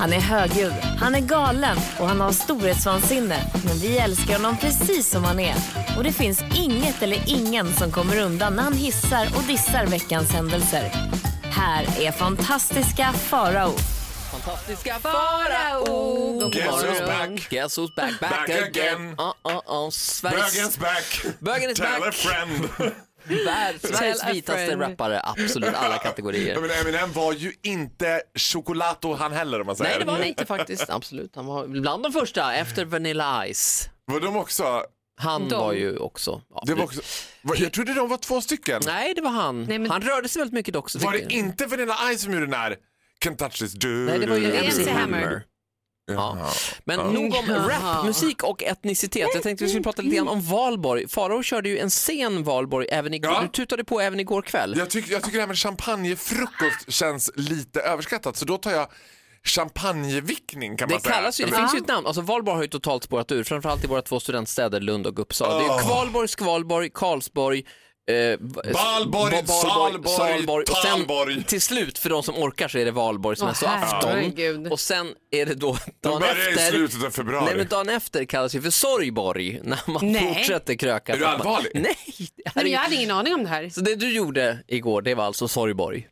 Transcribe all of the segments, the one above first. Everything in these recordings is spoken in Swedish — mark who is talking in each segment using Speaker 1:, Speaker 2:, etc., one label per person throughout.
Speaker 1: Han är högljudd, han är galen och han har storhetsvansinne. Men vi älskar honom precis som han är. Och det finns inget eller ingen som kommer undan när han hissar och dissar veckans händelser. Här är fantastiska Farao.
Speaker 2: Fantastiska Farao!
Speaker 3: Guess who's back?
Speaker 2: Guess who's back, back,
Speaker 3: Back
Speaker 2: again.
Speaker 3: again.
Speaker 2: Uh, uh, uh. Sveriges,
Speaker 3: Bögens back.
Speaker 2: Bögen is
Speaker 3: Tell a
Speaker 2: back.
Speaker 3: friend.
Speaker 2: Värld, Sveriges vitaste rappare, absolut alla
Speaker 3: Ja,
Speaker 2: kategorier.
Speaker 3: men Eminem var ju inte chokolato han heller om man säger.
Speaker 2: Nej, det var han inte faktiskt. Absolut. Han var bland de första efter Vanilla Ice.
Speaker 3: Var de också?
Speaker 2: Han
Speaker 4: De.
Speaker 2: var ju också... Ja,
Speaker 3: Det var också var- jag trodde de var två stycken.
Speaker 2: Nej, det var han.
Speaker 4: Nej, men-
Speaker 2: Han rörde sig väldigt mycket dock. så
Speaker 3: Var det
Speaker 2: jag.
Speaker 3: inte Vanilla Ice som gjorde den här Can't touch this du,
Speaker 2: Nej, det var ju MC
Speaker 3: du.
Speaker 2: Hammer. Ja. Men nog om rapmusik och etnicitet. Jag tänkte vi skulle prata lite grann om valborg. Farao körde ju en sen valborg även igår.
Speaker 3: Ja.
Speaker 2: Du tutade på även igår kväll.
Speaker 3: Jag, tycker, jag tycker det här med champagnefrukost känns lite överskattat så då tar jag champagnevickning kan man
Speaker 2: Det
Speaker 3: säga.
Speaker 2: kallas ju, det finns ju ett namn. Alltså Valborg har ju totalt spårat ur, framförallt i våra två studentstäder Lund och Uppsala. Det är ju Kvalborg, Skvalborg, Karlsborg, eh,
Speaker 3: Valborg,
Speaker 2: Va-
Speaker 3: Salborg,
Speaker 2: Salborg och sen
Speaker 3: Talborg.
Speaker 2: till slut för de som orkar så är det valborg som
Speaker 4: Åh,
Speaker 2: är så afton
Speaker 4: herregud.
Speaker 2: och sen är det då
Speaker 3: De
Speaker 2: dagen
Speaker 3: börjar i
Speaker 2: efter
Speaker 3: slutet av februari.
Speaker 2: Nej men dagen efter kallas ju för sorgborg när man
Speaker 4: Nej.
Speaker 2: fortsätter kröka.
Speaker 3: Är du allvarlig?
Speaker 2: Nej. det här
Speaker 4: Nej,
Speaker 2: är
Speaker 4: men jag hade ingen aning om det här.
Speaker 2: Så det du gjorde igår det var alltså sorgborg?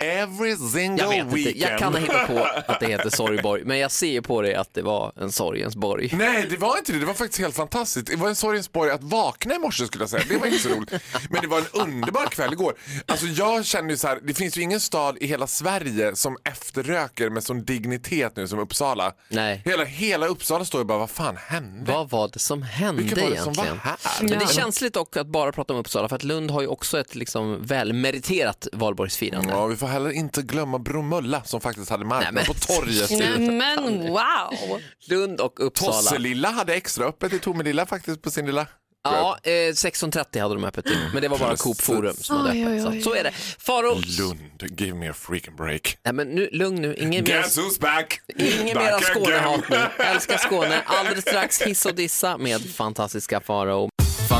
Speaker 3: Every single
Speaker 2: Jag vet inte,
Speaker 3: weekend.
Speaker 2: jag kan ha hittat på att det heter sorgborg men jag ser ju på det att det var en sorgens borg.
Speaker 3: Nej, det var inte det. Det var faktiskt helt fantastiskt. Det var en sorgens borg att vakna i morse skulle jag säga. Det var inte så roligt. Men det var en underbar kväll igår. Alltså jag känner ju så här, det finns ju ingen stad i hela Sverige som efterröker med sån dignitet nu som Uppsala.
Speaker 2: Nej.
Speaker 3: Hela, hela Uppsala står ju bara, vad fan hände?
Speaker 2: Vad var det som hände
Speaker 3: Vilka var det som var
Speaker 2: egentligen?
Speaker 3: här?
Speaker 2: Men det är känsligt dock att bara prata om Uppsala för att Lund har ju också ett liksom välmeriterat valborgsfirande.
Speaker 3: Ja, vi får heller inte glömma Bromölla som faktiskt hade marknad
Speaker 2: Nej,
Speaker 3: på torget.
Speaker 4: Nej, men wow!
Speaker 2: Lund och Uppsala.
Speaker 3: Tosselilla hade extra öppet i Tomelilla faktiskt på sin lilla...
Speaker 2: Ja, eh, 16.30 hade de öppet till, men det var bara. Coop Forum som hade
Speaker 4: Oj, oj,
Speaker 2: öppet. Så, så är det. Faro,
Speaker 3: Lund, give me a freaking break.
Speaker 2: nej men nu, lugn nu, ingen mer,
Speaker 3: Guess who's back?
Speaker 2: ingen
Speaker 3: Back
Speaker 2: mera. Skånehat nu. Älskar Skåne. Alldeles strax hiss och dissa med fantastiska Faro.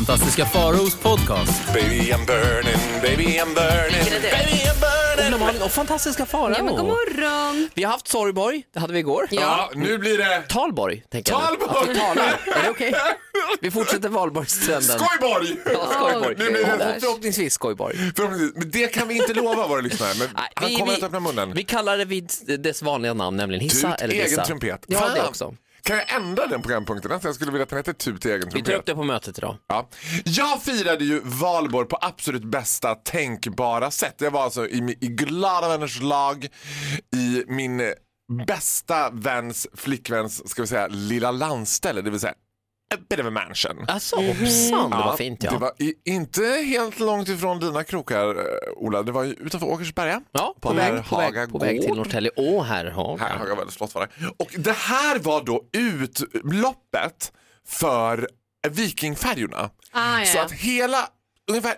Speaker 5: Fantastiska Faraos podcast.
Speaker 3: Baby I'm burning, baby I'm burning, baby I'm burning.
Speaker 2: Ola Malin och fantastiska Farao.
Speaker 4: Ja, men god morgon!
Speaker 2: Vi har haft Sorgborg, det hade vi igår.
Speaker 3: Ja, nu blir det
Speaker 2: Talborg, tänker jag.
Speaker 3: Talborg!
Speaker 2: Att vi talar. Är det okej? Vi fortsätter valborgstrenden.
Speaker 3: Skojborg!
Speaker 2: Ja, skojborg.
Speaker 3: Nu blir det-
Speaker 2: Förhoppningsvis skojborg.
Speaker 3: Förhoppningsvis. Men det kan vi inte lova våra lyssnare, men
Speaker 2: Nej,
Speaker 3: han
Speaker 2: vi-
Speaker 3: kommer
Speaker 2: vi-
Speaker 3: att öppna munnen.
Speaker 2: Vi kallar det vid dess vanliga namn, nämligen hissa
Speaker 3: Tut
Speaker 2: eller
Speaker 3: egen
Speaker 2: dissa.
Speaker 3: trumpet.
Speaker 2: Ja,
Speaker 3: Fan.
Speaker 2: det också.
Speaker 3: Kan jag ändra den programpunkten? Alltså, jag skulle vilja att den heter Tut egen
Speaker 2: Vi tar upp det på mötet idag.
Speaker 3: Ja. Jag firade ju valborg på absolut bästa tänkbara sätt. Jag var alltså i, mi- i glada vänners lag i min eh, bästa väns flickväns, ska vi säga, lilla landställe, det vill säga a bit of a mansion.
Speaker 2: Alltså, hoppsan, det var fint ja.
Speaker 3: Det var i, inte helt långt ifrån dina krokar, eh, Ola. Det var ju utanför Åkersberga.
Speaker 2: Ja, på,
Speaker 3: På
Speaker 2: väg, på, väg, på väg till. Norrtälje. Åh.
Speaker 3: Här har jag väldigt slott var det. Och det här var då utloppet för vikingfärjorna.
Speaker 4: Ah,
Speaker 3: Så
Speaker 4: ja.
Speaker 3: att hela, ungefär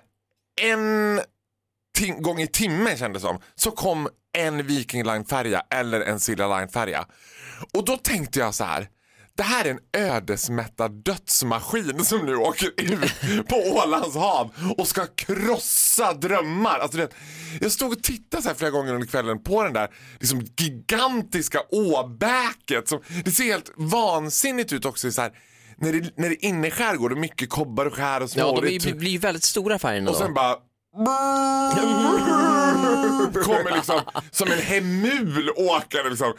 Speaker 3: en tim- gång i timmen kändes det som, så kom en Viking Line-färja eller en Silja Line-färja. Och då tänkte jag så här, det här är en ödesmättad dödsmaskin som nu åker ut på Ålands hav och ska krossa drömmar. Alltså, du vet, jag stod och tittade så här flera gånger under kvällen på den där liksom, gigantiska åbäket. Som, det ser helt vansinnigt ut också. Så här, när, det, när det är inne i skärgården, mycket kobbar och skär och små.
Speaker 2: Ja, de
Speaker 3: det
Speaker 2: blir, blir väldigt stora färgerna
Speaker 3: och
Speaker 2: då.
Speaker 3: sen bara... Kommer liksom som en hemul åkare liksom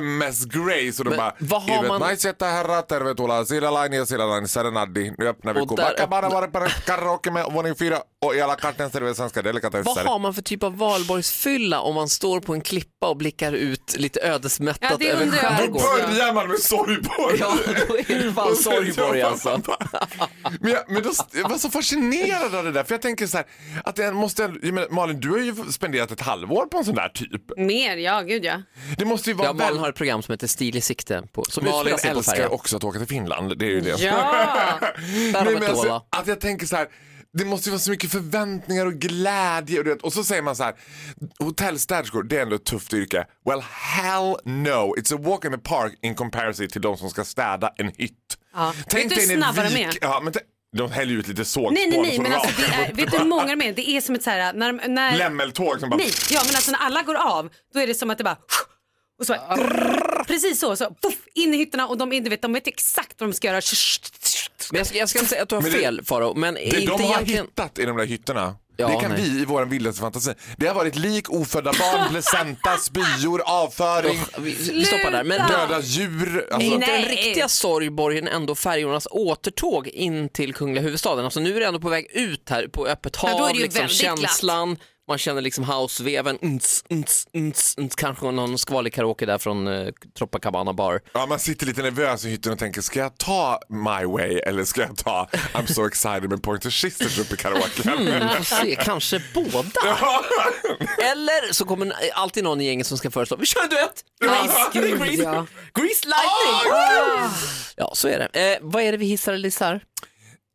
Speaker 3: MS Grace och de
Speaker 2: Men
Speaker 3: bara
Speaker 2: vad har man-
Speaker 3: naiset ja herrat, tervetuloa Silalainen ja Silalainen Serenadi. Nu öppnar vi
Speaker 2: Och där
Speaker 3: Kubacka bara bara karaoke med våning fyra och i alla kartan serverar svenska
Speaker 2: Vad
Speaker 3: delikatesser.
Speaker 2: har man för typ av valborgsfylla om man står på en klippa och blickar ut lite ödesmättat
Speaker 4: Ja, det
Speaker 2: över
Speaker 4: undrar jag.
Speaker 3: Då
Speaker 2: skärgården?
Speaker 3: börjar man med sorgborg.
Speaker 2: Ja, då är det fan
Speaker 3: Och sen-
Speaker 2: sorgborg alltså.
Speaker 3: Men, jag, men då, jag var så fascinerad av det där, för jag tänker så här, att det måste, jag menar, Malin du har ju spenderat ett halvår på en sån där typ.
Speaker 4: Mer, ja gud ja.
Speaker 3: Det måste ju vara
Speaker 2: Ja, Malin har ett program som heter Stil i sikte på, som
Speaker 3: Malin
Speaker 2: sig på
Speaker 3: också att åka till Finland, det är ju det.
Speaker 4: Ja!
Speaker 2: Där har
Speaker 3: Nej,
Speaker 2: vi
Speaker 3: men alltså, att jag tänker så här, det måste ju vara så mycket förväntningar och glädje och, du vet, och så säger man så här, hotellstäderskor, det är ändå ett tufft yrke. Well, hell no, it's a walk in the park in comparison till de som ska städa en hytt.
Speaker 4: Ja. Hur
Speaker 3: dig
Speaker 4: de
Speaker 3: vik-
Speaker 4: är?
Speaker 3: Ja, men de häller ju ut lite sågspån
Speaker 4: Nej, nej, nej, men alltså, det är, vet du hur många de är? Det är som ett så här, när, när,
Speaker 3: Lämmeltåg som bara...
Speaker 4: nej, ja men alltså när alla går av, då är det som att det bara Och så bara, precis så, så puff, in i hytterna och de, är- vet, de vet exakt vad de ska göra.
Speaker 2: Men jag ska, jag ska inte säga att du har fel Faro, men
Speaker 3: Det
Speaker 2: inte
Speaker 3: de har
Speaker 2: egentligen...
Speaker 3: hittat i de där hytterna,
Speaker 2: Ja,
Speaker 3: det kan
Speaker 2: nej.
Speaker 3: vi i vår vildaste fantasi. Det har varit lik, ofödda barn, placenta, spyor, avföring,
Speaker 2: Vi, vi stoppar där. Men
Speaker 3: döda djur.
Speaker 2: är
Speaker 3: Alltså,
Speaker 2: inte den riktiga sorgborgen ändå färjornas återtåg in till kungliga huvudstaden? Alltså nu är det ändå på väg ut här på öppet
Speaker 4: är
Speaker 2: hav, liksom känslan, man känner liksom houseveven, ns, ns, ns, ns, kanske någon skvalig karaoke där från uh, Tropacabana bar.
Speaker 3: ja, man sitter lite nervös i hytten och tänker, ska jag ta My Way eller ska jag ta I'm so excited med Pointer Sisters upp i karaoken?
Speaker 2: Mm, får se, kanske båda. Eller så kommer alltid någon i gänget som ska föreslå, vi kör en duett! Nice!
Speaker 4: Gud,
Speaker 2: Grease,
Speaker 4: ja.
Speaker 2: Grease lightning! Ja, så är det. Eh, vad är det vi hissar eller dissar?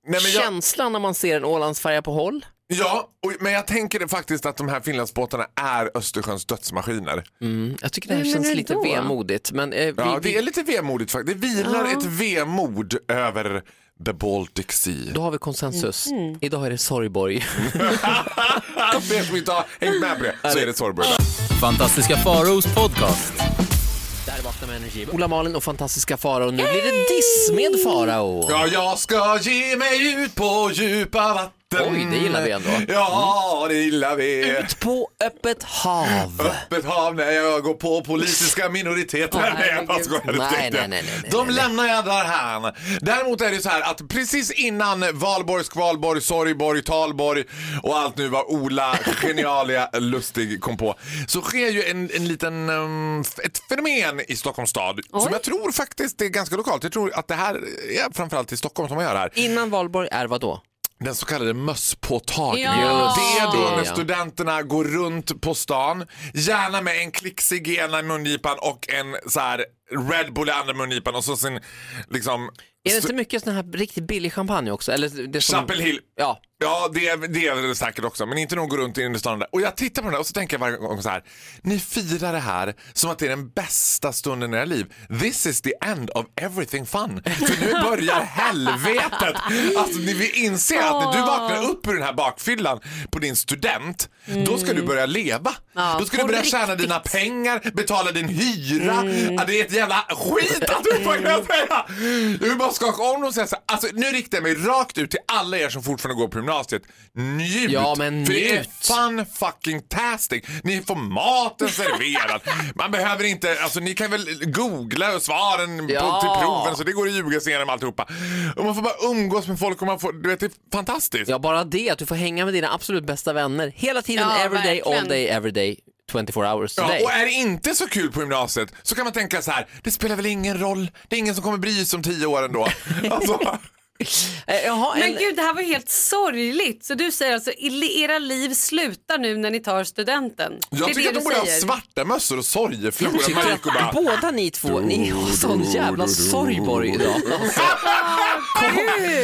Speaker 3: Nej, men jag,
Speaker 2: Känslan när man ser en Ålandsfärja på håll?
Speaker 3: Ja, och, men jag tänker faktiskt att de här Finlandsbåtarna är Östersjöns dödsmaskiner.
Speaker 2: Mm, jag tycker det här
Speaker 4: Hur
Speaker 2: känns
Speaker 4: du
Speaker 2: lite
Speaker 4: då?
Speaker 2: vemodigt. Men, eh, vi,
Speaker 3: Ja, det är lite vemodigt faktiskt. Det vilar ett vemod över the Baltic Sea.
Speaker 2: Då har vi konsensus.
Speaker 4: Mm.
Speaker 2: Idag är det Sorgborg.
Speaker 3: För er som inte har hängt med på det så är det Sorgborg.
Speaker 5: Fantastiska Faraos podcast.
Speaker 2: Där vaknar med energi. Ola Malin och fantastiska Farao. Nu blir det diss med Farao.
Speaker 3: Ja, jag ska ge mig ut på djupa vatten.
Speaker 2: Oj, det gillar vi ändå.
Speaker 3: Ja, det gillar vi.
Speaker 2: Ut på öppet hav.
Speaker 3: Öppet hav när jag går på politiska minoriteter.
Speaker 4: Åh,
Speaker 3: nej, jag bara skojar.
Speaker 2: Nej, nej, nej, nej, nej,
Speaker 3: De
Speaker 2: nej.
Speaker 3: lämnar jag därhän. Däremot är det så här att precis innan Valborg, Skvalborg, Sorgborg, Talborg och allt nu vad Ola genialia Lustig kom på så sker ju en, en liten, um, ett fenomen i Stockholms stad som jag tror faktiskt är ganska lokalt. Jag tror att det här är framförallt i Stockholm som man gör det här.
Speaker 2: Innan valborg är vad då?
Speaker 3: Den så kallade mösspåtagningen.
Speaker 4: Ja.
Speaker 3: Det är då när studenterna går runt på stan, gärna med en klicksig i ena mungipan och en så här Red Bull i andra mungipan och så sin liksom
Speaker 2: Är det inte mycket sån här riktigt billig champagne också? Eller det som...
Speaker 3: Chapel Hill.
Speaker 2: Ja.
Speaker 3: Ja, det är, det är det säkert också, men inte nog gå runt i innerstan där. Och jag tittar på den där och så tänker jag varje gång så här. Ni firar det här som att det är den bästa stunden i era liv. This is the end of everything fun. För nu börjar helvetet. Alltså ni vill inse att när du vaknar upp ur den här bakfyllan på din student, då ska du börja leva.
Speaker 4: Ja,
Speaker 3: då ska du börja tjäna
Speaker 4: riktigt.
Speaker 3: dina pengar, betala din hyra. Ja, det är ett jävla skit att du får säga. Jag vill bara skaka om dem och säga så här. Alltså, nu riktar jag mig rakt ut till alla er som fortfarande går på gymnasiet. Njut!
Speaker 2: Ja, men
Speaker 3: För det är
Speaker 2: njut.
Speaker 3: fun fucking tastic. Ni får maten serverad. Man behöver inte, alltså ni kan väl googla svaren
Speaker 2: Ja.
Speaker 3: på, till proven så det går att ljuga sig igenom alltihopa. Och man får bara umgås med folk och man får, du vet det är fantastiskt.
Speaker 2: ja, bara det att du får hänga med dina absolut bästa vänner hela tiden,
Speaker 4: Ja,
Speaker 2: every day, all day, every day, 24 hours a
Speaker 3: Ja,
Speaker 2: day.
Speaker 3: och är det inte så kul på gymnasiet så kan man tänka så här, det spelar väl ingen roll, det är ingen som kommer bry sig om tio år ändå. Alltså,
Speaker 2: Eh, jaha,
Speaker 4: Men
Speaker 2: en...
Speaker 4: gud, det här var helt sorgligt. Så du säger alltså, era liv slutar nu när ni tar studenten? det
Speaker 3: jag
Speaker 4: är
Speaker 3: tycker
Speaker 4: det
Speaker 3: att de
Speaker 4: du
Speaker 3: borde ha svarta mössor och sorgeflor.
Speaker 2: Båda ni två, ni har sån jävla sorgborg idag.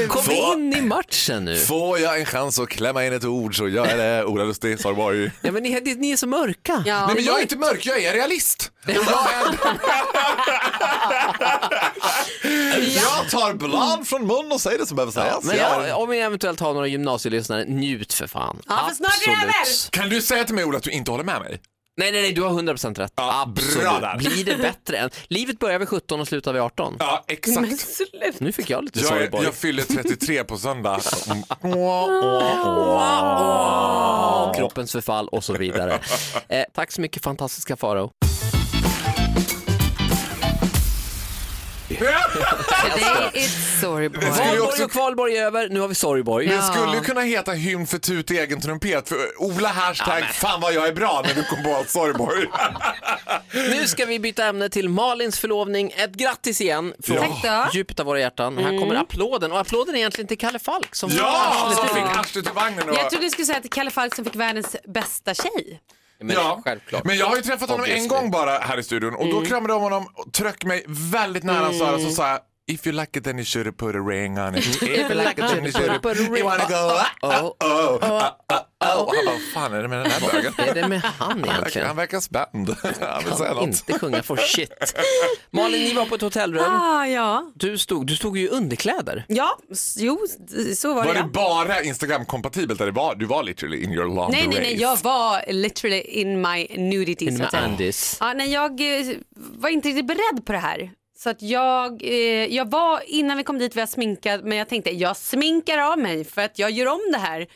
Speaker 2: Kom
Speaker 3: Så-
Speaker 2: in i matchen nu.
Speaker 3: Får jag en chans att klämma in ett ord så gör jag det. Ola Lustig, Sorgborg.
Speaker 2: Ja, men ni, ni är så mörka.
Speaker 4: Ja.
Speaker 3: Nej men jag är inte mörk, jag är realist. Jag, är... jag tar blad från mun och säger det som behöver sägas.
Speaker 2: Men
Speaker 3: Jag
Speaker 2: ja, om vi eventuellt har några gymnasielyssnare, njut för fan.
Speaker 4: Ja, för snart är det
Speaker 2: Absolut.
Speaker 3: Kan du säga till mig Ola att du inte håller med mig?
Speaker 2: Nej, nej, nej, du har 100% rätt.
Speaker 3: Ja,
Speaker 2: Absolut.
Speaker 3: bra där.
Speaker 2: Blir det bättre än... Livet börjar vid 17 och slutar vid 18.
Speaker 3: Ja, exakt.
Speaker 2: Nu fick jag lite
Speaker 3: Jag, är,
Speaker 2: sorgborg.
Speaker 3: jag fyller 33 på söndag.
Speaker 2: Kroppens förfall och så vidare. Eh, tack så mycket fantastiska Farao.
Speaker 4: Today it's
Speaker 3: ju
Speaker 2: Valborg
Speaker 3: också-
Speaker 2: och kvalborg är över, nu har vi sorgborg.
Speaker 3: Det skulle ju kunna heta hymn för tut i egen trumpet. För Ola hashtag fan vad jag är bra när du kom på Sorgborg.
Speaker 2: Nu ska vi byta ämne till Malins förlovning. Ett grattis igen från
Speaker 4: då.
Speaker 2: djupet av våra hjärtan. Här kommer applåden och applåden är egentligen till Kalle Falk som
Speaker 3: ja, som fick arslet i vagnen. Och...
Speaker 4: Jag trodde du skulle säga att Kalle Falk som fick världens bästa tjej.
Speaker 2: Men
Speaker 3: ja,
Speaker 2: självklart.
Speaker 3: Men jag har ju träffat honom en
Speaker 2: Obviously.
Speaker 3: gång bara här i studion och då kramade jag om honom och tryckte mig väldigt nära och sa, så sa jag If you like it then you should put a ring on it. If you like it then you should put a ring You wanna go uh,
Speaker 2: Oh,
Speaker 3: oh, uh, uh, oh. Och han bara, vad fan är det med den här bögen?
Speaker 2: vad är det med han egentligen?
Speaker 3: han verkar spänd. Han vill säga
Speaker 2: Kan
Speaker 3: något.
Speaker 2: inte sjunga for shit. Malin, ni var på ett hotellrum.
Speaker 4: Ah, ja.
Speaker 2: Du stod, du stod ju i underkläder.
Speaker 4: ja, jo, så var,
Speaker 3: Var
Speaker 4: det.
Speaker 3: det
Speaker 4: ja.
Speaker 3: bara Instagram-kompatibelt? eller var- Du var literally in your laundry
Speaker 4: Nej, nej, nej, jag var literally in my nudity.
Speaker 2: In
Speaker 4: säga.
Speaker 2: Andis.
Speaker 4: Ja, nej, jag eh, var inte riktigt beredd på det här. Så att jag, eh, jag var, innan vi kom dit var jag sminkad men jag tänkte jag sminkar av mig för att jag gör om det här.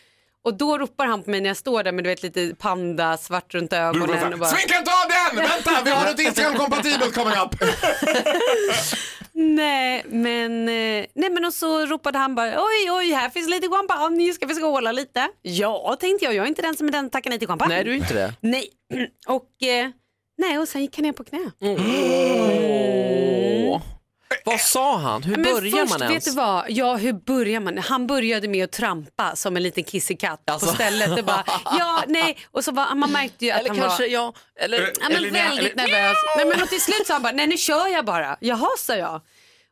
Speaker 4: Och då ropar han på mig när jag står där med du vet lite panda svart runt ögonen. och bara,
Speaker 3: sminka inte av den! Vänta, vi har något Instagram-kompatibelt coming up.
Speaker 4: nej, men, eh, nej men och så ropade han bara oj oj här finns lite champagne, ska vi skåla lite? Ja tänkte jag, jag är inte den som är den som tackar nej till champagne.
Speaker 2: Nej, du är inte det.
Speaker 4: Nej, och, eh, nej, och sen gick han ner på knä.
Speaker 2: Åh. Vad sa han? Hur
Speaker 4: Men
Speaker 2: börjar
Speaker 4: först,
Speaker 2: man ens?
Speaker 4: vet du vad? Ja, hur börjar man? Han började med att trampa som en liten kissekatt
Speaker 2: Alltså.
Speaker 4: på stället. Det bara, ja, nej. Och så var, man märkte ju att
Speaker 2: Eller
Speaker 4: han
Speaker 2: kanske,
Speaker 4: var
Speaker 2: ja. Eller,
Speaker 4: ja, men
Speaker 3: eller
Speaker 4: väldigt
Speaker 3: eller-
Speaker 4: nervös. Nej, men och till slut sa han bara, nej nu kör jag bara. Jaha, sa jag.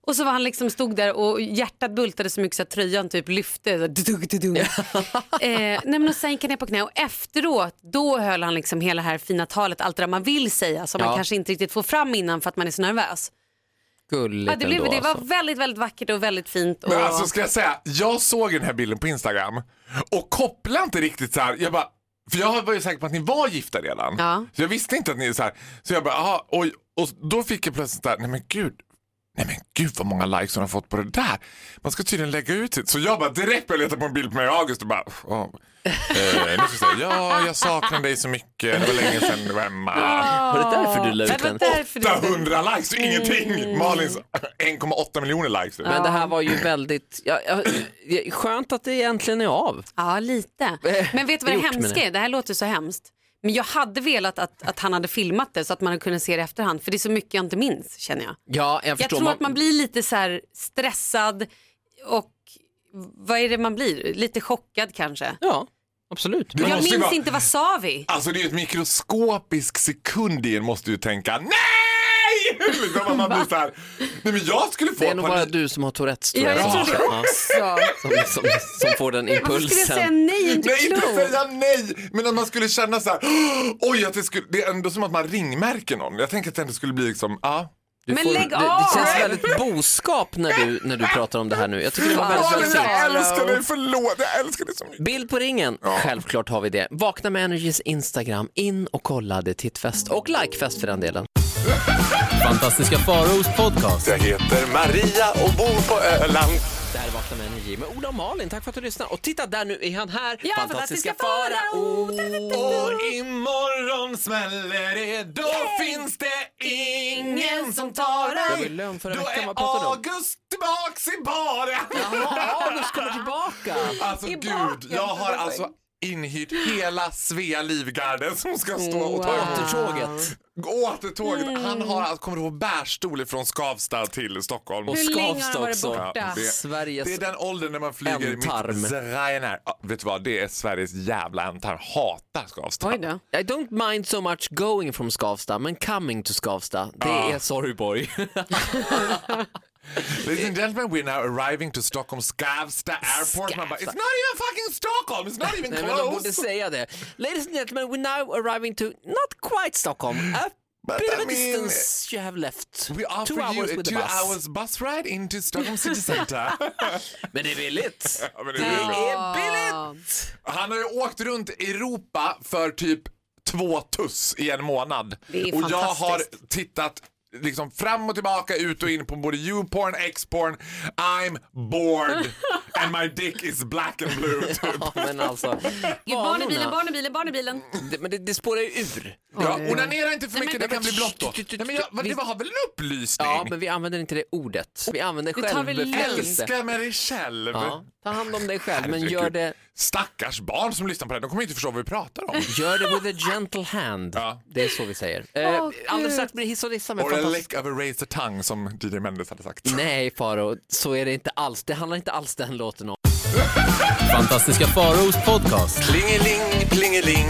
Speaker 4: Och så var han liksom stod där och hjärtat bultade så mycket så att tröjan typ lyfte. Så, dudung, dudung. eh, nej, men och sen gick han ner på knä och efteråt då höll han liksom hela det här fina talet, allt det där man vill säga som
Speaker 2: Ja.
Speaker 4: man kanske inte riktigt får fram innan för att man är så nervös.
Speaker 2: Gulligt
Speaker 4: Ja, det, blev,
Speaker 2: ändå,
Speaker 4: det var
Speaker 2: alltså.
Speaker 4: väldigt, väldigt vackert och väldigt fint. Och...
Speaker 3: Men alltså ska jag säga, jag såg den här bilden på Instagram och kopplade inte riktigt så här. Jag bara, för jag var ju säker på att ni var gifta redan.
Speaker 4: Ja.
Speaker 3: Så jag visste inte att ni är så här. Så jag bara, aha, oj. Och då fick jag plötsligt där, nej men gud. Nej men gud vad många likes hon har fått på det där. Man ska tydligen lägga ut det. Så jag bara direkt började leta på en bild på mig och August och bara, åh. Eh, nu ska jag säga, ja jag saknar dig så mycket, det var länge sedan du var hemma.
Speaker 2: Var det därför du la
Speaker 4: Det
Speaker 2: ut den?
Speaker 4: därför du-
Speaker 3: 800 likes, är ingenting.
Speaker 4: Mm.
Speaker 3: Malins 1,8 miljoner likes.
Speaker 2: Men det här var ju väldigt, ja, ja, skönt att det egentligen är av.
Speaker 4: Ja, lite.
Speaker 2: Eh,
Speaker 4: Men vet du vad det hemska är? Det här låter så hemskt. Men jag hade velat att, att han hade filmat det så att man hade kunnat se det i efterhand. För det är så mycket jag inte minns känner jag.
Speaker 2: Ja, jag
Speaker 4: Jag tror att man blir lite så här stressad och vad är det man blir? Lite chockad kanske.
Speaker 2: Ja, absolut.
Speaker 3: Det
Speaker 4: jag minns
Speaker 3: vara-
Speaker 4: inte, vad sa vi?
Speaker 3: Alltså det är ju ett mikroskopisk sekund i en måste ju tänka nej! Liksom man blir så här, nej men jag skulle få
Speaker 2: Det är nog bara du som har Tourettes tror
Speaker 4: Ja,
Speaker 2: jag.
Speaker 4: jag tror det
Speaker 2: Ja,
Speaker 4: också.
Speaker 2: som, som, som får den
Speaker 4: Varför skulle jag säga
Speaker 2: impulsen.
Speaker 4: nej? Inte
Speaker 3: Nej, inte säga nej, men att man skulle känna så här, oj, att det, skulle, det är ändå som att man ringmärker någon. Jag tänker att det ändå skulle bli liksom, ja.
Speaker 2: Du
Speaker 4: Men
Speaker 2: får,
Speaker 4: lägg
Speaker 2: det,
Speaker 4: av!
Speaker 2: det känns väldigt boskap när du, när du pratar om det här nu. Jag tycker det var väldigt, väldigt fint.
Speaker 3: jag älskar dig, förlåt, jag älskar dig så mycket.
Speaker 2: Bild på ringen, självklart har vi det. Vakna med Energys Instagram, in och kolla det tittfest och likefest för den delen.
Speaker 5: Fantastiska Faraos podcast.
Speaker 3: Jag heter Maria och bor på Öland.
Speaker 2: Det här är Vakna med Energy med Ola och Malin. Tack för att du lyssnar. Och titta, där nu är han här.
Speaker 4: Ja, fantastiska Farao.
Speaker 3: Och imorgon smäller det, då finns det ingen som tar
Speaker 2: Det var ju
Speaker 3: dig.
Speaker 2: lön förra
Speaker 3: Då
Speaker 2: veckan,
Speaker 3: är
Speaker 2: vad pratar du om?
Speaker 3: August tillbaks i baren.
Speaker 2: Jaha, August kommer tillbaka.
Speaker 3: Alltså
Speaker 4: I
Speaker 3: gud,
Speaker 4: baken,
Speaker 3: jag har alltså inhyrt hela Svea Livgarden som ska stå och ta emot
Speaker 2: Återtåget.
Speaker 3: återtåget. Han har alltså, kommer ihåg bärstol från Skavsta till Stockholm.
Speaker 2: Och
Speaker 4: Hur länge har han
Speaker 2: Skavsta
Speaker 4: varit
Speaker 2: också.
Speaker 4: borta?
Speaker 3: Ja, det-
Speaker 2: Sveriges...
Speaker 3: Det är den åldern när man flyger
Speaker 2: Ändtarm.
Speaker 3: mitt Ryanair. Ja, vet du vad, det är Sveriges jävla ändtarm. Hatar Skavsta.
Speaker 4: Oj då.
Speaker 2: I don't mind so much going from Skavsta, men coming to Skavsta, det är Sorryboy.
Speaker 3: Ladies and gentlemen, we're now arriving to Stockholm Skavsta Airport. Man bara, it's not even fucking Stockholm, it's not even
Speaker 2: Nej, men de borde
Speaker 3: close.
Speaker 2: säga det. Ladies and gentlemen, we're now arriving to not quite Stockholm. A
Speaker 3: But
Speaker 2: bit
Speaker 3: I
Speaker 2: of a
Speaker 3: mean,
Speaker 2: distance you have left.
Speaker 3: We offer
Speaker 2: Two hours
Speaker 3: you a
Speaker 2: with
Speaker 3: two
Speaker 2: bus.
Speaker 3: hours bus ride into Stockholm city center.
Speaker 2: Men det är billigt.
Speaker 3: Ja, men det är billigt.
Speaker 2: är billigt.
Speaker 3: Han har ju åkt runt Europa för typ två tuss i en månad. Och jag har tittat liksom fram och tillbaka, ut och in på både U-porn, X-porn. I'm bored and my dick is black and blue. Typ.
Speaker 2: Ja, men alltså,
Speaker 4: Barnebilen,
Speaker 2: vanorna.
Speaker 4: barnebilen, barnebilen.
Speaker 2: Det, men det, det spårar ju ur.
Speaker 3: Ja, onanera inte för
Speaker 4: Nej,
Speaker 3: mycket,
Speaker 4: men-
Speaker 3: det kan bli blått då. Nej, men jag, vad- det var väl en upplysning?
Speaker 2: Ja, men vi använder inte det ordet. Vi använder
Speaker 4: Du tar väl
Speaker 2: självbefrämjelse.
Speaker 3: Älska med dig själv.
Speaker 2: Ja, ta hand om dig själv, men
Speaker 3: Herregud.
Speaker 2: gör det,
Speaker 3: Stackars barn som lyssnar på det, de kommer inte förstå vad vi pratar om.
Speaker 2: gör det with a gentle hand.
Speaker 3: Ja.
Speaker 2: Det är så vi säger. Eh,
Speaker 4: Åh,
Speaker 2: alldeles
Speaker 4: Gud.
Speaker 2: strax blir det hiss och dissa med
Speaker 3: a
Speaker 2: fantastisk...
Speaker 3: lick of a razor tongue som DJ Mendes hade sagt.
Speaker 2: Nej Faro, så är det inte alls. Det handlar inte alls den låten om.
Speaker 5: Fantastiska Faraos podcast.
Speaker 3: Plingeling, plingeling.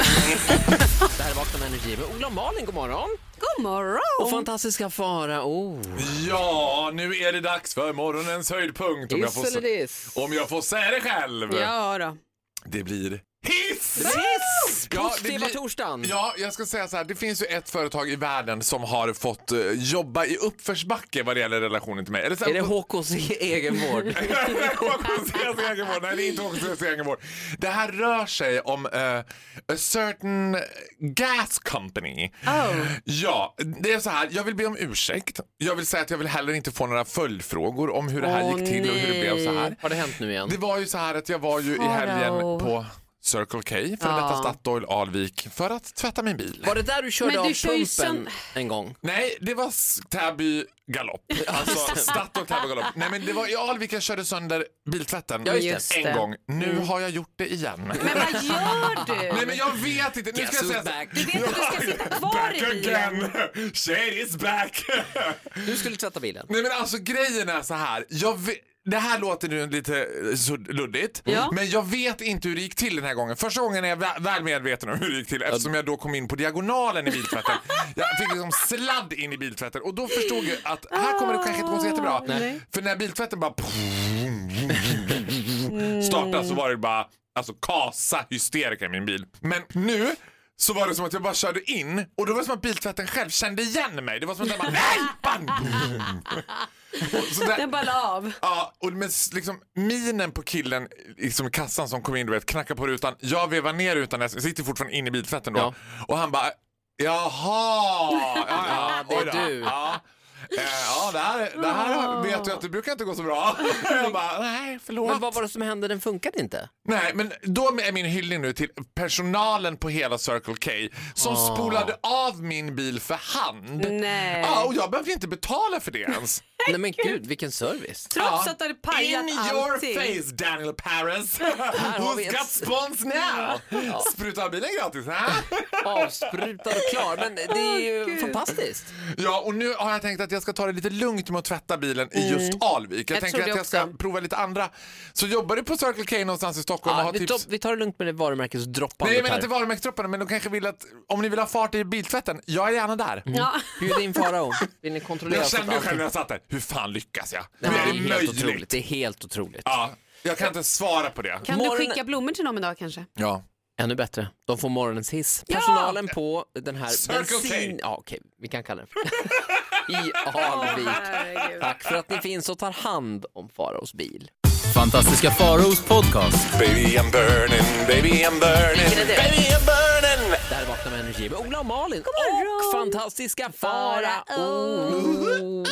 Speaker 2: Det här är Vakna med energi med Ola och Malin, god morgon.
Speaker 4: God morgon!
Speaker 2: Och fantastiska Fara, oh.
Speaker 3: Ja, nu är det dags för morgonens höjdpunkt. Om jag får, om jag får säga det själv.
Speaker 4: Ja då.
Speaker 3: Det blir hiss!
Speaker 2: Hiss!
Speaker 3: Ja,
Speaker 2: Positiva
Speaker 3: blir-
Speaker 2: torsdagen.
Speaker 3: Ja, jag ska säga så här. Det finns ju ett företag i världen som har fått eh, jobba i uppförsbacke vad det gäller relationen till mig. Eller så
Speaker 2: Är det HKs egenvård?
Speaker 3: HKCs egenvård. Nej, det är inte HKCs egenvård. Det här rör sig om eh, a certain gas company.
Speaker 4: Oh.
Speaker 3: Ja, det är så här. Jag vill be om ursäkt. Jag vill säga att jag vill heller inte få några följdfrågor om hur det här
Speaker 4: Åh,
Speaker 3: gick till och hur det blev så här.
Speaker 2: Har det hänt nu igen?
Speaker 3: Det var ju så här att jag var ju i
Speaker 4: Farao.
Speaker 3: helgen på Circle K, för
Speaker 4: Ja.
Speaker 3: detta Statoil Alvik, för att tvätta min bil.
Speaker 2: Var det där du körde
Speaker 4: Men du
Speaker 2: av
Speaker 4: kör ju
Speaker 2: pumpen en gång?
Speaker 3: Nej, det var s- Täby galopp. Alltså Statoil Täby galopp. Nej, men det var i Alvik jag körde sönder biltvätten
Speaker 2: Ja, just
Speaker 3: en
Speaker 4: det.
Speaker 3: gång. Nu har jag gjort det igen.
Speaker 4: Men vad gör du?
Speaker 3: Nej men jag vet inte. Nu
Speaker 2: Guess
Speaker 3: ska jag
Speaker 2: who's
Speaker 3: säga så-
Speaker 2: back?
Speaker 4: Du vet att du ska sitta kvar
Speaker 3: Back
Speaker 4: i bilen.
Speaker 3: again! Shade is back!
Speaker 2: Du skulle tvätta bilen.
Speaker 3: Nej men alltså grejen är så här. Jag vet, det här låter nu lite eh, luddigt,
Speaker 4: Ja.
Speaker 3: men jag vet inte hur det gick till den här gången. Första gången är jag vä- väl medveten om hur det gick till eftersom jag då kom in på diagonalen i biltvätten. Jag fick liksom sladd in i biltvätten och då förstod jag att här kommer det kanske inte gå så jättebra.
Speaker 4: Nej.
Speaker 3: För när biltvätten bara startade så var det bara alltså kasa hysterika i min bil. Men nu så var det som att jag bara körde in och då var det som att biltvätten själv kände igen mig. Det var som att den bara nej! Bang! Så där,
Speaker 4: Den bara la av.
Speaker 3: Ja, och med s- liksom minen på killen liksom i kassan som kom in, du vet, knackar på rutan. Jag vevar ner rutan, jag sitter fortfarande inne i biltvätten då.
Speaker 2: Ja.
Speaker 3: Och han bara, jaha, ja, ja,
Speaker 2: Ja, det är du.
Speaker 3: Ja. Eh, ja, det här, det här vet du att det brukar inte gå så bra. Jag bara, nej, förlåt.
Speaker 2: Men vad var det som hände? Den funkade inte.
Speaker 3: Nej, men då är min hyllning nu till personalen på hela Circle K som spolade av min bil för hand.
Speaker 4: Nej.
Speaker 3: Ja, och jag behövde inte betala för det ens.
Speaker 2: Nej men gud, vilken service.
Speaker 4: Trots
Speaker 3: Ja.
Speaker 4: att du hade pajat
Speaker 3: In
Speaker 4: allting.
Speaker 3: your face Daniel Paris! Who's
Speaker 2: ett-
Speaker 3: got spons now? Spruta bilen gratis?
Speaker 2: Avsprutad och klar. Men det är ju
Speaker 4: Gud.
Speaker 2: fantastiskt.
Speaker 3: Ja, och nu har jag tänkt att jag ska ta det lite lugnt med att tvätta bilen i just Alvik. Jag,
Speaker 4: Jag
Speaker 3: tänker
Speaker 4: tror det
Speaker 3: att jag ska
Speaker 4: också.
Speaker 3: prova lite andra. Så jobbar du på Circle K någonstans i Stockholm och
Speaker 2: Ja,
Speaker 3: har
Speaker 2: vi,
Speaker 3: tips?
Speaker 2: tar- vi tar det lugnt med det varumärkesdroppandet
Speaker 3: Nej, jag menar
Speaker 2: här.
Speaker 3: inte varumärkestropparna, men de kanske vill att om ni vill ha fart i biltvätten, jag är gärna där.
Speaker 4: Ja.
Speaker 2: Bjud in Farao. Vill ni kontrollera
Speaker 3: Jag
Speaker 2: så
Speaker 3: kände ju själv när jag satt där, hur fan lyckas jag?
Speaker 2: Nej,
Speaker 3: Hur är
Speaker 2: det
Speaker 3: det
Speaker 2: är helt
Speaker 3: möjligt?
Speaker 2: otroligt. Det är helt otroligt.
Speaker 3: Ja, jag kan inte svara på det.
Speaker 4: Kan
Speaker 2: Morgon-
Speaker 4: du skicka blommor till dem idag kanske?
Speaker 3: Ja.
Speaker 2: Ännu bättre. De får morgonens hiss.
Speaker 4: Ja!
Speaker 2: Personalen på den här
Speaker 3: Circle K.
Speaker 2: bensin... Ja, okej, vi kan kalla den I Alvik.
Speaker 4: Herregud.
Speaker 2: Tack för att ni finns och tar hand om Faraos bil.
Speaker 5: Fantastiska Faraos podcast.
Speaker 3: Baby I'm burning, baby I'm burning,
Speaker 2: Vilken är det?
Speaker 3: baby I'm burning.
Speaker 2: Det här är Vakna med energi med Ola och Malin och fantastiska Farao.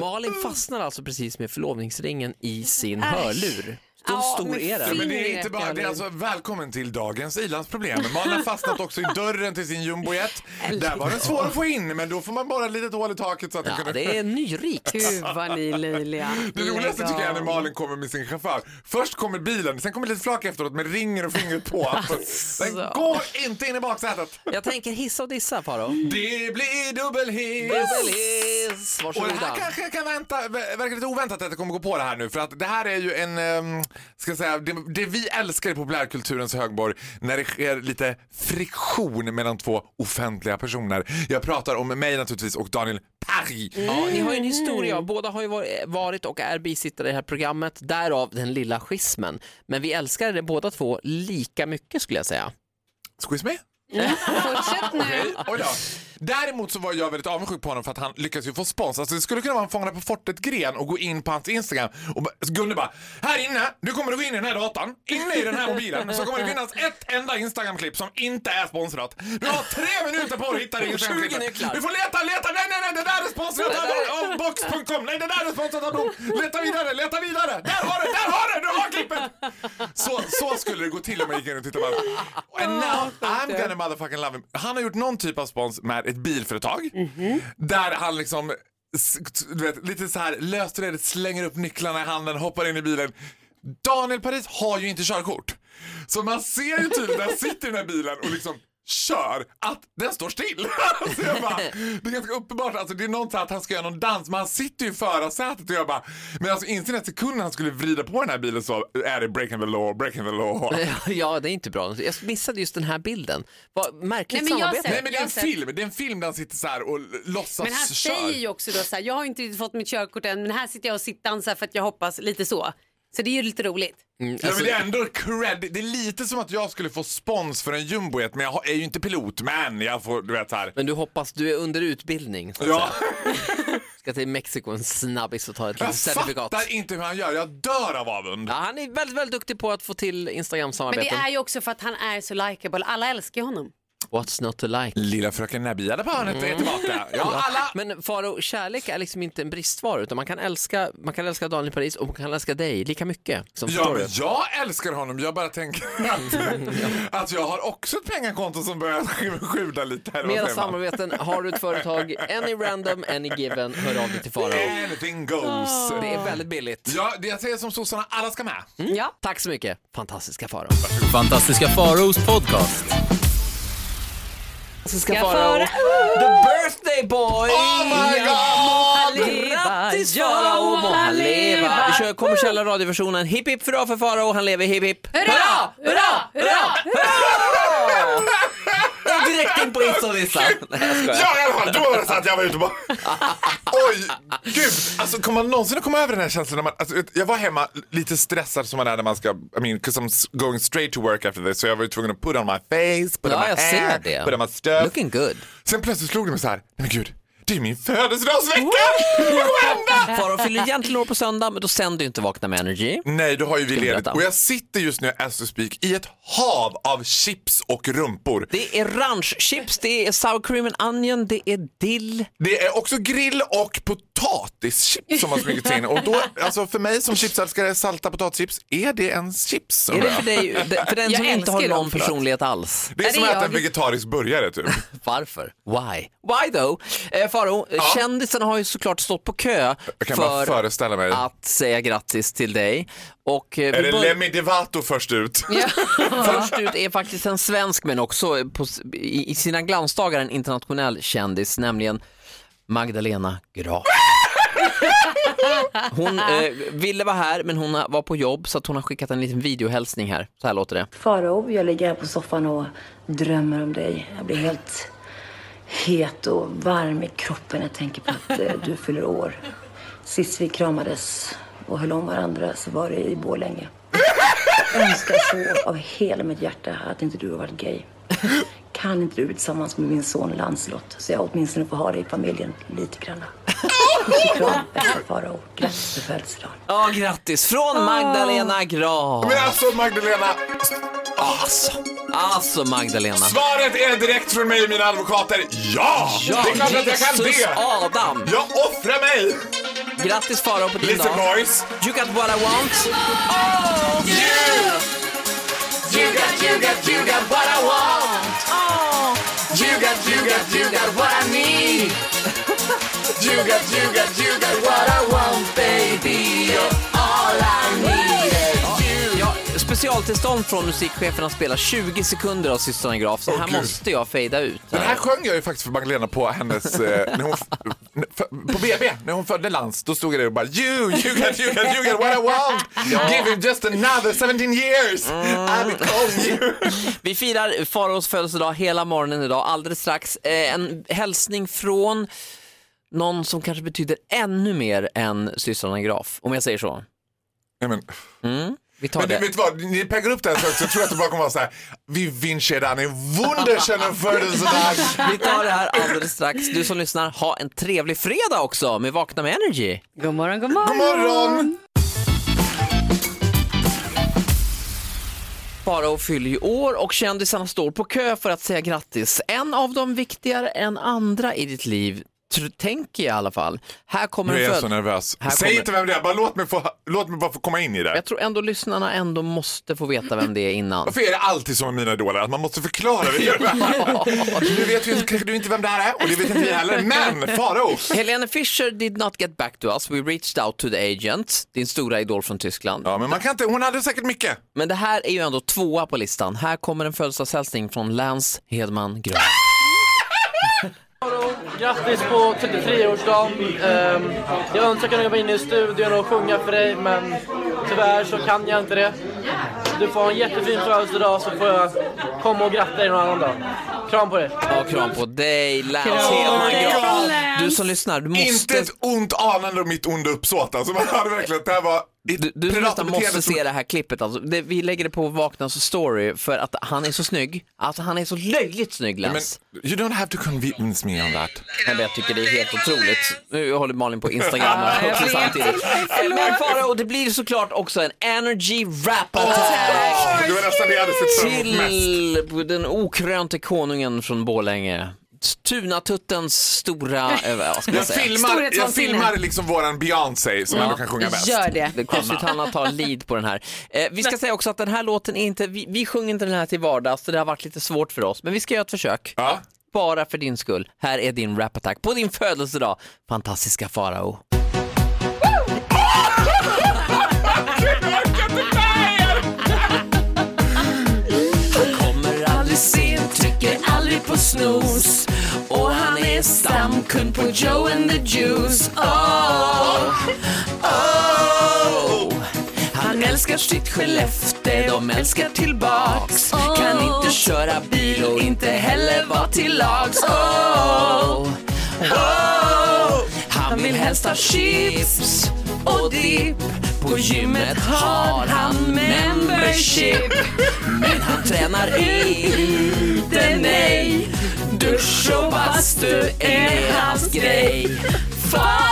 Speaker 2: Malin fastnar alltså precis med förlovningsringen i sin hörlur. Så
Speaker 4: Ja,
Speaker 2: stor
Speaker 4: men
Speaker 2: är den.
Speaker 3: Men det är inte bara, det är alltså välkommen till dagens ilandsproblem. Man har fastnat också i dörren till sin jumbojet. Där var den svår att få in, men då får man bara ett litet hål i taket så att
Speaker 2: Ja,
Speaker 3: kunde...
Speaker 2: det är nyrikt.
Speaker 4: Gud vad ni är löjliga.
Speaker 3: Det roligaste tycker jag är när. Malin kommer med sin chaufför. Först kommer bilen, sen kommer lite flak efteråt med ringer och fingret på. Alltså, Den går inte in i baksätet.
Speaker 2: Jag tänker hissa och dissa Farao.
Speaker 3: Det blir dubbelhiss.
Speaker 2: Dubbelhiss.
Speaker 3: Och det här
Speaker 2: Varsågoda.
Speaker 3: kanske kan vänta, ver- verkar lite oväntat att jag kommer gå på det här nu för att det här är ju en, um, ska säga, det, det vi älskar i populärkulturens högborg när det sker lite friktion mellan två offentliga personer. Jag pratar om mig naturligtvis och Daniel Paris.
Speaker 2: Ja, ni har ju en historia. Båda har ju varit- varit och är bisittare i det här programmet. Därav den lilla schismen. Men vi älskar det båda två lika mycket skulle jag säga.
Speaker 3: Squeeze me?
Speaker 4: Fortsätt nu.
Speaker 3: Oj då. Däremot så var jag väldigt avundsjuk på honom för att han lyckas ju få spons. Alltså det skulle kunna vara en Fångarna på fortet-gren och gå in på hans Instagram och bara- Gunde bara, här inne, du kommer att gå in i den här datan, inne i den här mobilen så kommer det finnas ett enda Instagram-klipp som inte är sponsrat. Du har tre minuter på dig att hitta det
Speaker 2: 20
Speaker 3: Instagram-klippet.
Speaker 2: nycklar.
Speaker 3: Du får leta, leta, nej nej nej, det där är sponsrat av, av box.com, nej det där är sponsrat av Blom. Leta vidare, leta vidare, där har du, där har du, du har klippet! Så, så skulle det gå till om jag gick in och tittade på. And now I'm gonna motherfucking love him. Han har gjort någon typ av spons med ett bilföretag där han liksom du vet, lite så här löst och redigt slänger upp nycklarna i handen, hoppar in i bilen. Daniel Paris har ju inte körkort. Så man ser ju tydligt när han sitter i den här bilen och liksom kör att den står still. alltså jag bara, det är ganska uppenbart, alltså det är något så att han ska göra någon dans men han sitter ju i förarsätet och jag bara, men alltså inser att sekunden han skulle vrida på den här bilen så är det breaking the law, breaking the law.
Speaker 2: Ja, det är inte bra. Jag missade just den här bilden. Vad märkligt
Speaker 4: Nej, men jag
Speaker 2: samarbete.
Speaker 4: ser-
Speaker 3: Nej men det är en film, det är en film där han sitter så här och låtsas
Speaker 4: Men han
Speaker 3: kör.
Speaker 4: säger ju också då så här, jag har inte fått mitt körkort än men här sitter jag och sittdansar för att jag hoppas lite så. Så det är ju lite roligt.
Speaker 2: Mm,
Speaker 3: Ja,
Speaker 2: alltså,
Speaker 3: men det är ändå cred. Det är lite som att jag skulle få spons för en jumbojet men jag är ju inte pilot men jag får, du vet här.
Speaker 2: men du hoppas, du är under utbildning. Så att
Speaker 3: Ja,
Speaker 2: säga. Ska till Mexiko en snabbis och ta ett
Speaker 3: jag
Speaker 2: certifikat.
Speaker 3: fattar inte hur han gör, jag dör av avund.
Speaker 2: Ja, han är väldigt, väldigt duktig på att få till
Speaker 4: Men det
Speaker 2: Instagram-samarbeten.
Speaker 4: är ju också för att han är så likeable. Alla älskar honom.
Speaker 2: What's not to like?
Speaker 3: Lilla fröken Nabila på hörnet är tillbaka. Ja, alla.
Speaker 2: Men Faro, kärlek är liksom inte en bristvara utan man kan älska, man kan älska Daniel Paris och man kan älska dig lika mycket. Som
Speaker 3: Ja,
Speaker 2: förstår
Speaker 3: men
Speaker 2: du?
Speaker 3: jag älskar honom. Jag bara tänker att, att jag har också ett pengakonto som börjar sjuda lite här.
Speaker 2: Mera samarbeten, har du ett företag, any random, any given, hör av dig till Faro.
Speaker 3: Anything goes.
Speaker 2: Det är väldigt billigt.
Speaker 3: Ja, det jag säger som sossarna, alla ska med.
Speaker 4: Ja.
Speaker 2: Tack så mycket, fantastiska Faro.
Speaker 5: Fantastiska Faraos podcast.
Speaker 2: Fantastiska
Speaker 4: Ska. Farao.
Speaker 2: The birthday boy!
Speaker 3: Oh my god!
Speaker 2: Grattis Farao, må han leva! Vi kör kommersiella radioversionen. Hipp hipp hurra för Farao, han lever hipp hipp.
Speaker 4: Hurra, hurra, hurra!
Speaker 2: Direkt in på skojar.
Speaker 3: Ja, i alla fall. Då var det så att jag var ute och bara... Oj, gud. Alltså, kommer man någonsin att komma över den här känslan? När man, alltså, jag var hemma lite stressad som man är när man ska... I mean, because I'm going straight to work after this. Så jag var ju tvungen att put on my face, put on
Speaker 2: Ja,
Speaker 3: my
Speaker 2: jag
Speaker 3: hair,
Speaker 2: ser det.
Speaker 3: put on my stuff.
Speaker 2: Looking good.
Speaker 3: Sen plötsligt slog det mig så här, nej men gud, det är min födelsedagsvecka! Vad?
Speaker 2: Farao fyller egentligen år på söndag, men då sänder du inte Vakna med Energy.
Speaker 3: Nej, då har ju vi ledigt. Och jag sitter just nu, as to speak, i ett hav av chips och rumpor.
Speaker 2: Det är ranchchips, det är sour cream and onion, det är dill.
Speaker 3: Det är också grill och potatischips som har smugit sig in. Och då, alltså för mig som chipsälskare, salta potatischips, är det en chips?
Speaker 2: Är det för dig, för den
Speaker 4: Jag
Speaker 2: som inte har någon personlighet alls?
Speaker 3: Det är
Speaker 4: Ja,
Speaker 3: som
Speaker 4: det
Speaker 3: att
Speaker 4: är
Speaker 3: äta en vegetarisk burgare typ.
Speaker 2: Varför? Why? Why though? Eh, Faro, kändisarna har ju såklart stått på kö
Speaker 3: Jag kan bara
Speaker 2: för
Speaker 3: föreställa mig.
Speaker 2: att säga grattis till dig. Och eh,
Speaker 3: Är det
Speaker 2: bör-
Speaker 3: Lemmy Devato först ut?
Speaker 2: först ut är faktiskt en svensk men också på, i, i sina glansdagar en internationell kändis, nämligen Magdalena Graf. Hon eh, ville vara här men hon var på jobb så att hon har skickat en liten videohälsning här. Så här låter det.
Speaker 6: Farao, jag ligger här på soffan och drömmer om dig. Jag blir helt het och varm i kroppen när jag tänker på att eh, du fyller år. Sist vi kramades och höll om varandra så var det i Borlänge. Jag önskar så av hela mitt hjärta att inte du har varit gay. Kan inte du bli tillsammans med min son Lancelot så jag åtminstone får ha dig i familjen lite grann. Puss och kram, bästa Farao. Grattis på födelsedagen.
Speaker 2: Ja, grattis från Magdalena Graf.
Speaker 3: Men alltså Magdalena,
Speaker 2: Alltså, alltså Magdalena.
Speaker 3: svaret är direkt från mig och mina advokater. Ja! det är klart att jag kan
Speaker 2: Jesus
Speaker 3: det!
Speaker 2: Adam.
Speaker 3: Jag offrar mig!
Speaker 2: Grattis Farao på din
Speaker 3: Listen
Speaker 2: dag.
Speaker 3: boys.
Speaker 2: You got what I want.
Speaker 3: Oh, you! You got, you got, you got what I want. Oh. You got, you got, you got what I need. You got, you got, you got what I want baby.
Speaker 2: Oh. Specialtillstånd från musikchefen att spela 20 sekunder av systrarna Graf, så
Speaker 3: Åh,
Speaker 2: här
Speaker 3: Gud.
Speaker 2: måste jag fejda ut.
Speaker 3: Den här sjöng jag ju faktiskt för Magdalena på hennes, eh, när hon, f- på BB, när hon födde Lans, då stod jag där och bara you, you got, you got, you got what I want. Give him just another 17 years. I will call you.
Speaker 2: Vi firar Faraos födelsedag hela morgonen idag, alldeles strax. Eh, en hälsning från någon som kanske betyder ännu mer än systrarna Graf, om jag säger så.
Speaker 3: Nej, men,
Speaker 2: Vi tar
Speaker 3: men
Speaker 2: det.
Speaker 3: vet du vad, ni peggar upp det här så högt så jag tror att det bara kommer vara så här. Vi wünschen dir en wunderschönen födelsedag.
Speaker 2: Vi tar det här alldeles strax. Du som lyssnar, ha en trevlig fredag också med Vakna med Energy.
Speaker 4: God morgon, god morgon.
Speaker 3: God morgon.
Speaker 2: Farao fyller ju år och kändisarna står på kö för att säga grattis. En av dem viktigare än andra i ditt liv, tänker jag i alla fall. Här kommer
Speaker 3: Nu är jag så nervös.
Speaker 2: Här
Speaker 3: Säg
Speaker 2: kommer-
Speaker 3: inte vem det är, bara låt mig, få, låt mig bara få komma in i det.
Speaker 2: Jag tror ändå lyssnarna ändå måste få veta vem det är innan.
Speaker 3: Varför är det alltid så med mina idoler att man måste förklara det? nu vet ju kanske du inte vem det här är och det vet inte vi heller, men Farao.
Speaker 2: Helene Fischer did not get back to us. We reached out to the agent, din stora idol från Tyskland.
Speaker 3: Ja, men man kan inte, hon hade säkert mycket.
Speaker 2: Men det här är ju ändå tvåa på listan. Här kommer en födelsedagshälsning från Lance Hedman Grön.
Speaker 7: Grattis på 33-årsdagen. Ehm, jag önskar kunna vara inne i studion och sjunga för dig men tyvärr så kan jag inte det. Du får ha en jättefin födelsedag så får jag komma och gratta dig någon annan dag. Kram på dig.
Speaker 2: Ja, kram på dig, Lance Hedman. Du som lyssnar, du
Speaker 3: Inte
Speaker 2: måste...
Speaker 3: ett ont anande och mitt onda uppsåt. Alltså, man hade verkligen, det här var
Speaker 2: Du, du
Speaker 3: predatorbeteende
Speaker 2: måste
Speaker 3: som-
Speaker 2: se det här klippet. Alltså. Det, vi lägger det på Vaknas story för att han är så snygg. Alltså han är så löjligt snygg,
Speaker 3: Men
Speaker 2: Lance.
Speaker 3: you don't have to convince me on that.
Speaker 2: Men jag tycker det är helt otroligt. Nu håller Malin på Instagram
Speaker 4: jag
Speaker 2: också samtidigt. Men Farao, och det blir såklart också en energy rap attack
Speaker 3: Det var nästan det jag hade sett fram emot mest.
Speaker 2: till den okrönte konungen från Borlänge. Tunatuttens stora, eh, vad ska man
Speaker 3: Jag
Speaker 2: säga?
Speaker 3: filmar, jag
Speaker 4: Storhetsvansinne.
Speaker 3: filmar liksom våran Beyoncé som ändå kan sjunga bäst.
Speaker 4: Gör det.
Speaker 2: Det är konstigt att han tar lead på den här. Eh, vi ska säga också att den här låten är inte, vi, vi sjunger inte den här till vardags så det har varit lite svårt för oss. Men vi ska göra ett försök.
Speaker 3: Ja.
Speaker 2: Bara för din skull. Här är din rap attack på din födelsedag. Fantastiska Farao. På snooze Och han är stamkund på Joe and the Juice. Oh, oh. Han älskar sitt Skellefteå, de älskar tillbaks. Kan inte köra bil och inte heller vara till lags. Oh, oh. Han vill helst ha chips och dipp. På gymmet har han membership. Men han tränar inte, nej Dusch och bastu är hans grej Fan!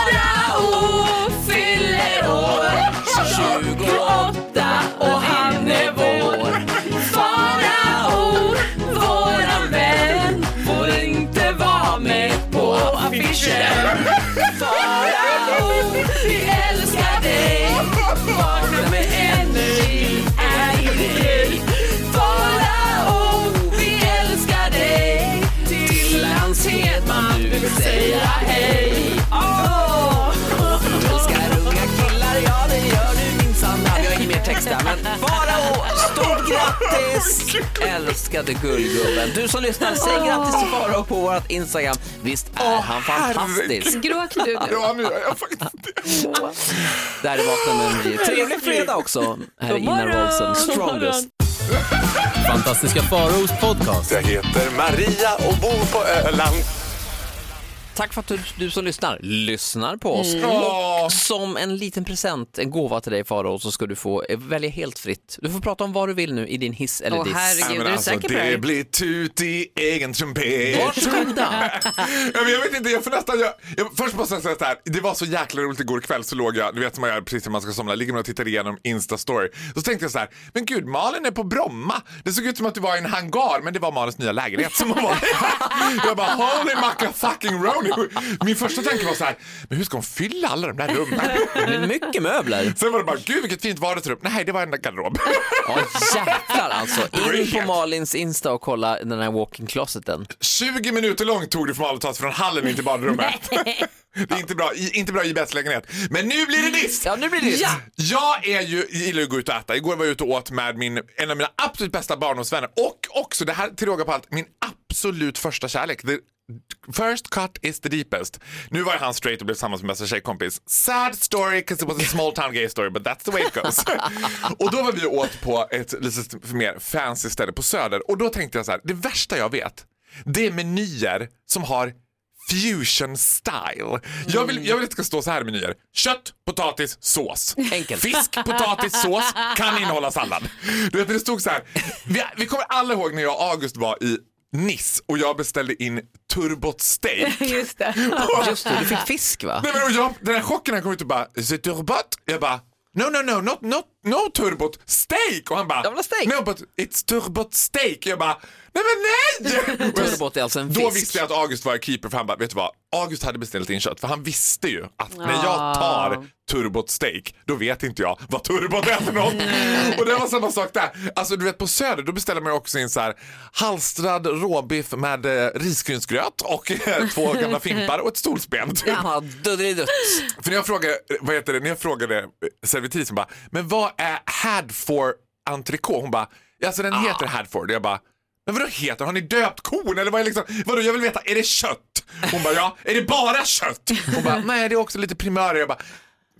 Speaker 2: Grattis! Älskade gullgubben. Du som lyssnar, säg grattis till Farao på vårt Instagram. Visst är han fantastisk?
Speaker 4: Gråter du nu?
Speaker 3: Ja, nu gör jag faktiskt det.
Speaker 2: Där är Vakna med Energy. Trevlig fredag också. Här är Ina Rolsen, Strongest.
Speaker 5: Fantastiska Faraos podcast.
Speaker 3: Jag heter Maria och bor på Öland.
Speaker 2: Tack för att du, du som lyssnar lyssnar på oss.
Speaker 3: Åh.
Speaker 2: Och som en liten present, en gåva till dig Farao, så ska du få eh, välja helt fritt. Du får prata om vad du vill nu i din hiss eller
Speaker 4: Åh,
Speaker 2: diss.
Speaker 4: herregud.
Speaker 3: Nej,
Speaker 4: är du
Speaker 3: alltså,
Speaker 4: säker på det
Speaker 3: det blir tut i egen trumpet.
Speaker 2: Varsågoda.
Speaker 3: Ja, men jag vet inte, jag får nästan, jag, jag, först måste jag säga så här, det var så jäkla roligt igår kväll så låg jag, du vet som man gör precis när man ska somna, ligger man och tittar igenom Insta-story. Så tänkte jag så här, men gud Malin är på Bromma. Det såg ut som att du var i en hangar, men det var Malins nya lägenhet som var Jag bara, holy macka fucking roni. Min första tanke var så här, men hur ska hon fylla alla de där rummen?
Speaker 2: Det är mycket möbler.
Speaker 3: Sen var det bara, gud vilket fint vardagsrum. Nej, det var en garderob.
Speaker 2: Ja jäklar alltså. In på. Malins Insta och kolla den här walk-in closeten.
Speaker 3: 20 minuter långt tog det för Malin att ta sig från hallen in till badrummet. Det är inte bra, i- inte bra IBS-lägenhet. Men nu blir det diss!
Speaker 2: Ja nu blir det
Speaker 4: Ja.
Speaker 3: Jag är ju, gillar att gå ut och äta. Igår var jag ute och åt med min, en av mina absolut bästa barndomsvänner och också, det här till råga på allt, min absolut första kärlek. The first cut is the deepest. Nu var han straight och blev tillsammans med bästa tjejkompis. Sad story because it was a small town gay story but that's the way it goes. och då var vi åt på ett lite mer fancy ställe på Söder och då tänkte jag så här, det värsta jag vet det är menyer som har fusion style. Jag vill, jag vill att det ska stå så här i menyer. Kött, potatis, sås.
Speaker 2: Enkelt.
Speaker 3: Fisk, potatis, sås kan innehålla sallad. Du vet, det stod så här. Vi, vi kommer alla ihåg när jag och August var i Nice och jag beställde in turbot steak.
Speaker 4: Just det.
Speaker 2: Just det, du fick fisk va?
Speaker 3: Nej, men och jag, den här chocken han kom ut och bara, is it turbot? Jag bara, no no no, not, not, no turbot, steak! Och han bara,
Speaker 2: Jag vill ha steak.
Speaker 3: no but it's turbot steak. Jag bara, nej men nej!
Speaker 2: Turbot är alltså en
Speaker 3: Då
Speaker 2: fisk.
Speaker 3: visste jag att August var keeper för han bara, vet du vad? August hade beställt in kött för han visste ju att när jag tar turbot steak då vet inte jag vad turbot är för något. och det var samma sak där. Alltså du vet på Söder då beställer man också in så här halstrad råbiff med eh, risgrynsgröt och eh, två gamla fimpar och ett stolsben. typ.
Speaker 2: Ja, duddelidutt.
Speaker 3: För när jag frågade, vad heter det, när jag frågade eh, servitrisen bara, men vad är Hadford entrecote? Hon bara, ja, alltså den heter Hadford. Jag bara, men vadå heter? Har ni döpt kon eller vad är liksom, vadå jag vill veta, är det kött? Hon bara, ja, är det bara kött? Hon bara, nej det är också lite primörer. Jag bara,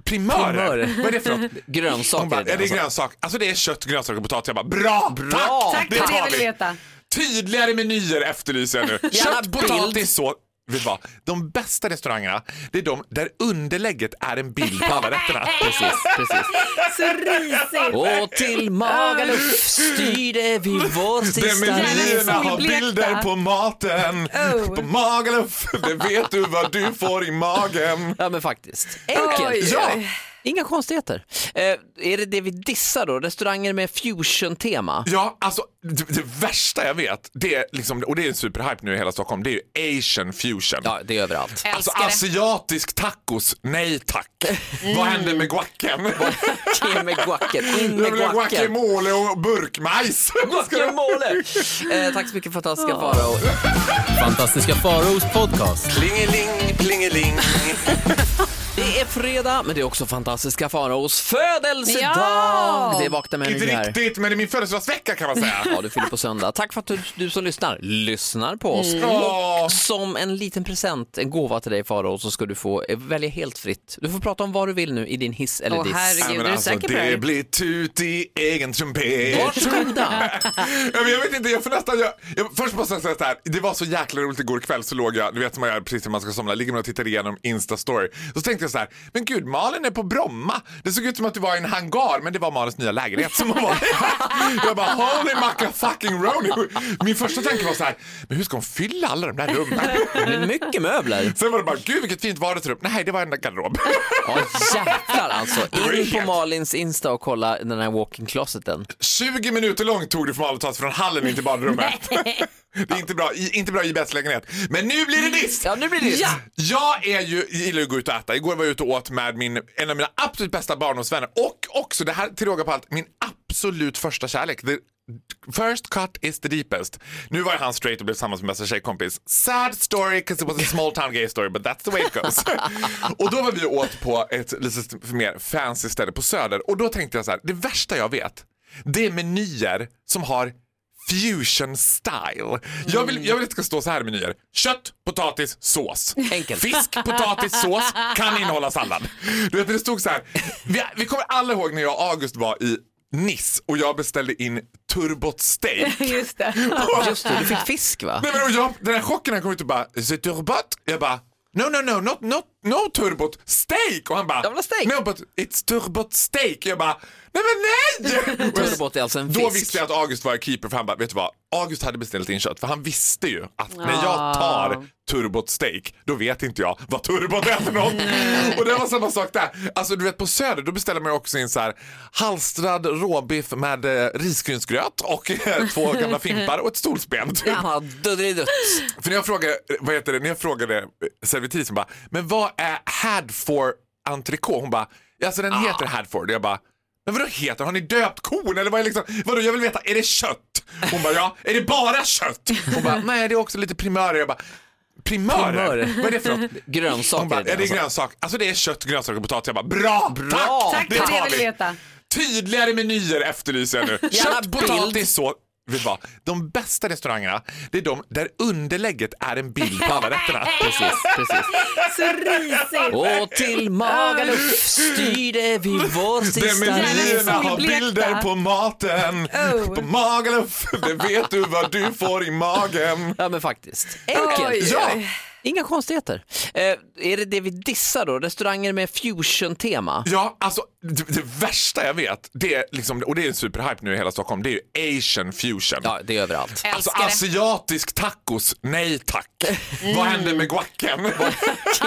Speaker 3: primörer?
Speaker 2: Primörer.
Speaker 3: Vad är det för något?
Speaker 2: Grönsaker
Speaker 3: Hon bara,
Speaker 2: är det alltså.
Speaker 3: grönsak? Alltså det är kött, grönsaker och potatis. Jag bara, bra!
Speaker 2: Bra!
Speaker 3: Tack!
Speaker 4: Tack, det
Speaker 3: tar vi. Tydligare menyer efterlyser jag nu.
Speaker 2: Gärna
Speaker 3: Kött,
Speaker 2: bild.
Speaker 3: potatis, så. Du vad? De bästa restaurangerna, det är de där underlägget är en bild på alla rätterna.
Speaker 2: Precis, precis.
Speaker 4: Så risigt.
Speaker 2: Och till Magaluf styrde vi vår sista
Speaker 3: menyerna har bilder på maten.
Speaker 4: Oh.
Speaker 3: På Magaluf, det vet du vad du får i magen.
Speaker 2: Ja men faktiskt. Enkelt.
Speaker 3: Ja.
Speaker 2: Inga konstigheter. Eh, är det det vi dissar då? Restauranger med fusion-tema?
Speaker 3: Ja, alltså det, det värsta jag vet, det är liksom, och det är en superhype nu i hela Stockholm, det är ju asian fusion.
Speaker 2: Ja, det är överallt.
Speaker 3: Alltså
Speaker 4: det.
Speaker 3: asiatisk tacos, nej tack. Vad händer med guacken?
Speaker 2: Ge med guacken, in med
Speaker 3: Jag vill ha
Speaker 2: guacken.
Speaker 3: guacamole och burkmajs.
Speaker 2: Guacamole! Eh, tack så mycket fantastiska Farao.
Speaker 5: Fantastiska Faraos podcast.
Speaker 3: Plingeling, plingeling.
Speaker 2: Det är fredag, men det är också fantastiska Faraos födelsedag.
Speaker 4: Ja!
Speaker 2: Det är Vakna med
Speaker 3: Inte
Speaker 2: här.
Speaker 3: riktigt, men det är min födelsedagsvecka kan man säga.
Speaker 2: Ja, du fyller på söndag. Tack för att du, du som lyssnar lyssnar på oss.
Speaker 3: Åh.
Speaker 2: Och som en liten present, en gåva till dig Farao, så ska du få välja helt fritt. Du får prata om vad du vill nu i din hiss eller
Speaker 4: Åh,
Speaker 2: diss.
Speaker 4: herregud. Är du
Speaker 3: alltså,
Speaker 4: säker på det
Speaker 3: det blir tut i egen trumpet.
Speaker 2: Varsågoda!
Speaker 3: Ja, men jag vet inte, jag får nästan... Jag, jag, först måste jag säga så här, det var så jäkla roligt igår kväll så låg jag, du vet som man gör precis när man ska somna, ligger man och tittar igenom Insta-story. Så tänkte jag så här, men gud Malin är på Bromma. Det såg ut som att det var i en hangar men det var Malins nya lägenhet som var Jag bara holy macka fucking roni. Min första tanke var så här, men hur ska hon fylla alla de där rummen?
Speaker 2: Det blir mycket möbler.
Speaker 3: Sen var det bara, gud vilket fint vardagsrum. Nej, det var en garderob.
Speaker 2: Ja, jäklar alltså. In på. Malins Insta och kolla den här walk-in closeten.
Speaker 3: 20 minuter långt tog det för Malin att ta sig från hallen in till badrummet. Det är inte bra, i- inte bra IBS-lägenhet. Men nu blir det diss!
Speaker 2: Ja, nu blir det diss.
Speaker 3: Jag är ju, gillar ju att gå ut och äta. Igår var jag ute och åt med min, en av mina absolut bästa barndomsvänner och också, det här till råga på allt, min absolut första kärlek. The first cut is the deepest. Nu var han straight och blev tillsammans med bästa tjejkompis. Sad story because it was a small town gay story but that's the way it goes. och då var vi åt på ett lite mer fancy ställe på Söder och då tänkte jag så här, det värsta jag vet det är menyer som har fusion style. Jag, vill, jag vill att det ska stå så här i menyer. Kött, potatis, sås.
Speaker 2: Enkelt.
Speaker 3: Fisk, potatis, sås kan innehålla sallad. Du vet, det stod så här. Vi, vi kommer alla ihåg när jag och August var i Nice och jag beställde in turbot steak.
Speaker 4: Just det.
Speaker 2: Just det, du fick fisk va?
Speaker 3: Nej, men och jag, den här chocken kom ut och bara, is it turbot? Jag bara, no no no, not, not, no turbot, steak! Och han bara,
Speaker 2: Jag vill ha steak.
Speaker 3: no but it's turbot steak. Jag bara, nej men nej!
Speaker 2: Turbot är alltså en
Speaker 3: Då
Speaker 2: fisk.
Speaker 3: visste jag att August var keeper för han bara, vet du vad? August hade beställt in kött för han visste ju att när jag tar turbot steak då vet inte jag vad turbot är för något. och det var samma sak där. Alltså du vet på Söder då beställer man också in så här halstrad råbiff med eh, risgrynsgröt och eh, två gamla fimpar och ett stolsben. typ.
Speaker 2: Ja, duddelidutt.
Speaker 3: För när jag frågade, vad heter det, när jag frågade eh, servitrisen bara, men vad är Hadford entrecote? Hon bara, ja, alltså den heter Hadford. Jag bara, men vadå heter? Har ni döpt kon eller vad är liksom, vadå jag vill veta, är det kött? Hon bara, ja, är det bara kött? Hon bara, nej det är också lite primörer. Jag bara, primörer?
Speaker 2: Primörer.
Speaker 3: Vad är det för något?
Speaker 2: Grönsaker
Speaker 3: Hon bara,
Speaker 2: är det alltså.
Speaker 3: grönsak. Alltså det är kött, grönsaker och potatis. Jag bara, bra!
Speaker 2: Bra.
Speaker 3: Tack!
Speaker 4: Tack, det
Speaker 3: tar vi. Tydligare menyer efterlyser jag nu.
Speaker 2: Gärna
Speaker 3: Kött,
Speaker 2: bild.
Speaker 3: potatis, så. Vet du vad? De bästa restaurangerna, det är de där underlägget är en bild på alla rätterna.
Speaker 2: Precis, precis.
Speaker 4: Så risigt.
Speaker 2: Och till Magaluf styrde vi vår sista
Speaker 3: menyerna har bilder på maten.
Speaker 4: Oh.
Speaker 3: På Magaluf, det vet du vad du får i magen.
Speaker 2: Ja men faktiskt. Enkelt.
Speaker 4: Oj,
Speaker 3: Ja.
Speaker 2: Inga konstigheter. Eh, är det det vi dissar då? Restauranger med fusion-tema?
Speaker 3: Ja, alltså det, det värsta jag vet, det är liksom, och det är en superhype nu i hela Stockholm, det är ju asian fusion.
Speaker 2: Ja, det är överallt.
Speaker 3: Alltså asiatisk tacos, nej tack. Vad händer med guacken?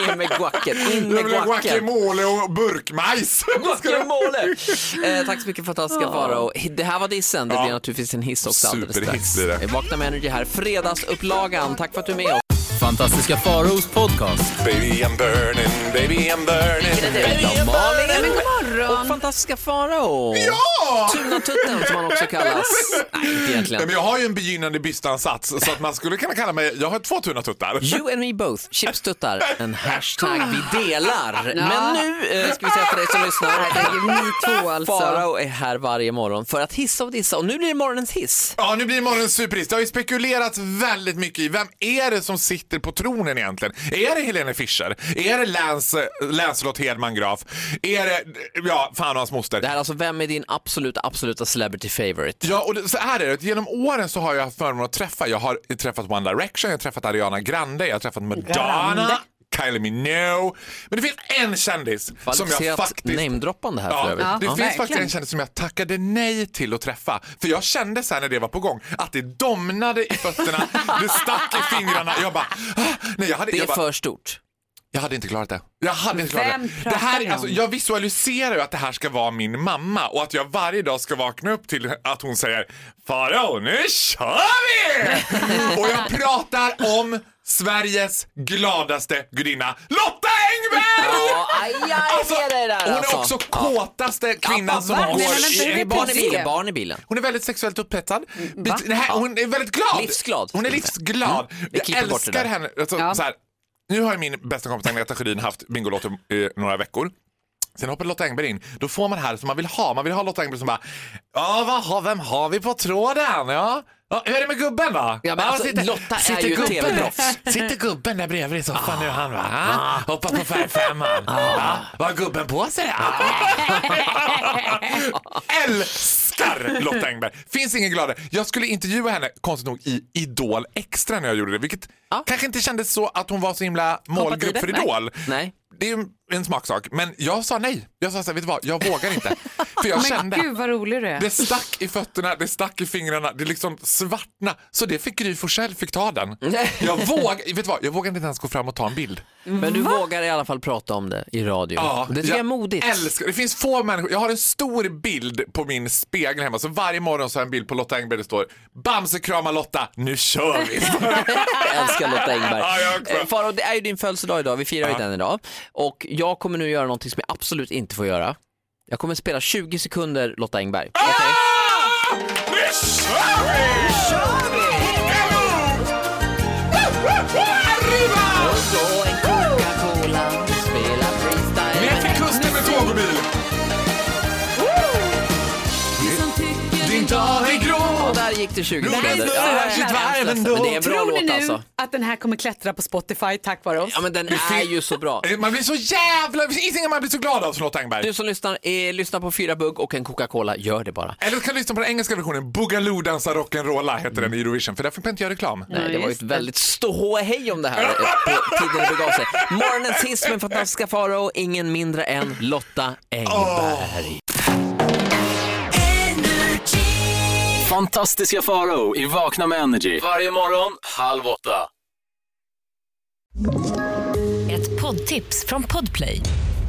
Speaker 2: Ge med guacken, in med
Speaker 3: Jag vill ha
Speaker 2: guacken.
Speaker 3: guacamole och burkmajs.
Speaker 2: Guacamole! Eh, tack så mycket fantastiska Farao. Det här var dissen, det
Speaker 3: Ja.
Speaker 2: blir naturligtvis en hiss också alldeles strax.
Speaker 3: blir det.
Speaker 2: Vakna med Energy här, fredagsupplagan. Tack för att du är med oss.
Speaker 5: Fantastiska Faraos podcast.
Speaker 3: Baby I'm burning, baby I'm burning.
Speaker 2: Ja, Malin
Speaker 4: Men god morgon.
Speaker 2: och fantastiska Farao.
Speaker 3: Ja!
Speaker 2: Tunatutten som han också kallas. Nej, inte
Speaker 3: Nej,
Speaker 2: egentligen.
Speaker 3: men jag har ju en begynnande bystansats så att man skulle kunna kalla mig, jag har två tunna tuttar.
Speaker 2: You and me both, chipstuttar, en hashtag vi delar. Men nu eh, ska vi säga till dig som lyssnar.
Speaker 4: Herregud, ni två alltså.
Speaker 2: Farao är här varje morgon för att hissa och dissa och nu blir det morgonens hiss.
Speaker 3: Ja, nu blir morgonens superhiss. Det har ju spekulerats väldigt mycket i vem är det som sitter på tronen egentligen? Är det Helene Fischer? Är det Lance, Lancelot Hedman Graf? Är det, ja, fan och hans moster?
Speaker 2: Det här är alltså, vem är din absoluta, absoluta celebrity favorite?
Speaker 3: Ja, och det, så här är det. Genom åren så har jag haft förmånen att träffa. Jag har träffat One Direction, jag har träffat Ariana Grande, jag har träffat Madonna, Kylie Minogue. Men det finns en kändis som jag faktiskt...
Speaker 2: namedroppande här för
Speaker 3: Ja,
Speaker 2: övrigt.
Speaker 3: det
Speaker 4: Ja,
Speaker 3: finns faktiskt
Speaker 4: verkligen.
Speaker 3: en kändis som jag tackade nej till att träffa. För jag kände sen när det var på gång att det domnade i fötterna, det stack i fingrarna. Jag bara, ah, nej jag hade,
Speaker 2: Det är
Speaker 3: jag bara,
Speaker 2: för stort.
Speaker 3: jag hade inte klarat det. Jag hade inte klarat
Speaker 4: Vem
Speaker 3: det. det här, alltså, jag visualiserar ju att det här ska vara min mamma och att jag varje dag ska vakna upp till att hon säger Farao, nu kör vi! och jag pratar om Sveriges gladaste gudinna Lotta Engberg!
Speaker 2: Ja, aj, aj,
Speaker 3: Alltså,
Speaker 2: det är det där
Speaker 3: hon är
Speaker 2: alltså.
Speaker 3: också kåtaste kvinnan som
Speaker 4: va?
Speaker 3: går
Speaker 4: Nej,
Speaker 3: i...
Speaker 4: är
Speaker 2: Barn i bilen, barn i bilen.
Speaker 3: Hon är väldigt sexuellt upphetsad.
Speaker 4: va?
Speaker 3: Det här, hon är väldigt glad.
Speaker 2: Livsglad,
Speaker 3: Hon är
Speaker 2: säga.
Speaker 3: livsglad.
Speaker 2: Mm, vi
Speaker 3: Jag älskar henne. Alltså,
Speaker 4: Ja.
Speaker 3: så här, nu har min bästa kompis Agneta Sjödin haft Bingolotto i några veckor. Sen hoppar Lotta Engberg in. Då får man det här som man vill ha. Man vill ha Lotta Engberg som bara, ja vad har, vem har vi på tråden? Ja. Ja, hur är det med gubben då?
Speaker 2: Ja, men alltså, Lotta är ju
Speaker 3: gubben
Speaker 2: TV-proffs.
Speaker 3: Sitter gubben där bredvid i soffan nu han va? Ah. Hoppar på färgfemman. Ah. Vad har gubben på sig? Älskar Lotta Engberg. Finns ingen gladare. Jag skulle intervjua henne, konstigt nog, i Idol Extra när jag gjorde det. Vilket kanske inte kändes så att hon var så himla målgrupp för. Idol.
Speaker 2: Nej.
Speaker 3: Det är en smaksak. Men jag sa nej. Jag sa så här, vet du vad, jag vågar inte. För jag
Speaker 4: Men
Speaker 3: kände...
Speaker 4: gud vad rolig du är.
Speaker 3: Det stack i fötterna, det stack i fingrarna, det liksom svartna. Så det fick Gry Forssell fick ta den. Jag, våg, vet du vad, jag vågade inte ens gå fram och ta en bild.
Speaker 2: Men du vågar i alla fall prata om det i radio. det tycker jag är modigt.
Speaker 3: Älskar, det finns få människor, jag har en stor bild på min spegel hemma så varje morgon så har jag en bild på Lotta Engberg det står Bamse krama Lotta, nu kör vi!
Speaker 2: Jag älskar Lotta Engberg.
Speaker 3: Ja, jag också.
Speaker 2: Eh, Faro, det är ju din födelsedag idag, vi firar ju den idag. Och jag kommer nu göra någonting som jag absolut inte får göra. Jag kommer spela 20 sekunder Lotta Engberg.
Speaker 3: Ah!
Speaker 2: Där gick det 20
Speaker 3: Nej,
Speaker 2: sekunder.
Speaker 3: det är sitt varv ändå.
Speaker 2: Men det är en bra
Speaker 4: Tror ni
Speaker 2: låt
Speaker 4: nu
Speaker 2: alltså.
Speaker 4: att den här kommer klättra på Spotify tack vare oss?
Speaker 2: Ja men den är ju så bra.
Speaker 3: Man blir så jävla... Det finns inget man blir så glad av Lotta Engberg.
Speaker 2: Du som lyssnar, eh, lyssna på fyra bugg och en Coca-Cola, gör det bara.
Speaker 3: Eller kan du lyssna på den engelska versionen. Boogaloo dansar rock'n'rolla heter den i Eurovision. För där fick man inte göra reklam.
Speaker 2: Nej, det var ju ett väldigt ståhej om det här eh, på tiden det begav sig. Morgonens hiss med fantastiska Farao, ingen mindre än Lotta Engberg.
Speaker 5: Fantastiska Farao i Vakna med Energy. Varje morgon, halv åtta.
Speaker 1: Ett poddtips från Podplay.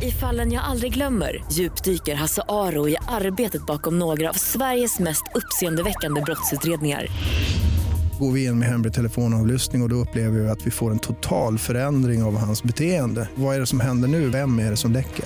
Speaker 1: I fallen jag aldrig glömmer djupdyker Hasse Aro i arbetet bakom några av Sveriges mest uppseendeväckande brottsutredningar.
Speaker 8: Går vi in med hemlig telefonavlyssning och, och då upplever vi att vi får en total förändring av hans beteende. Vad är det som händer nu? Vem är det som läcker?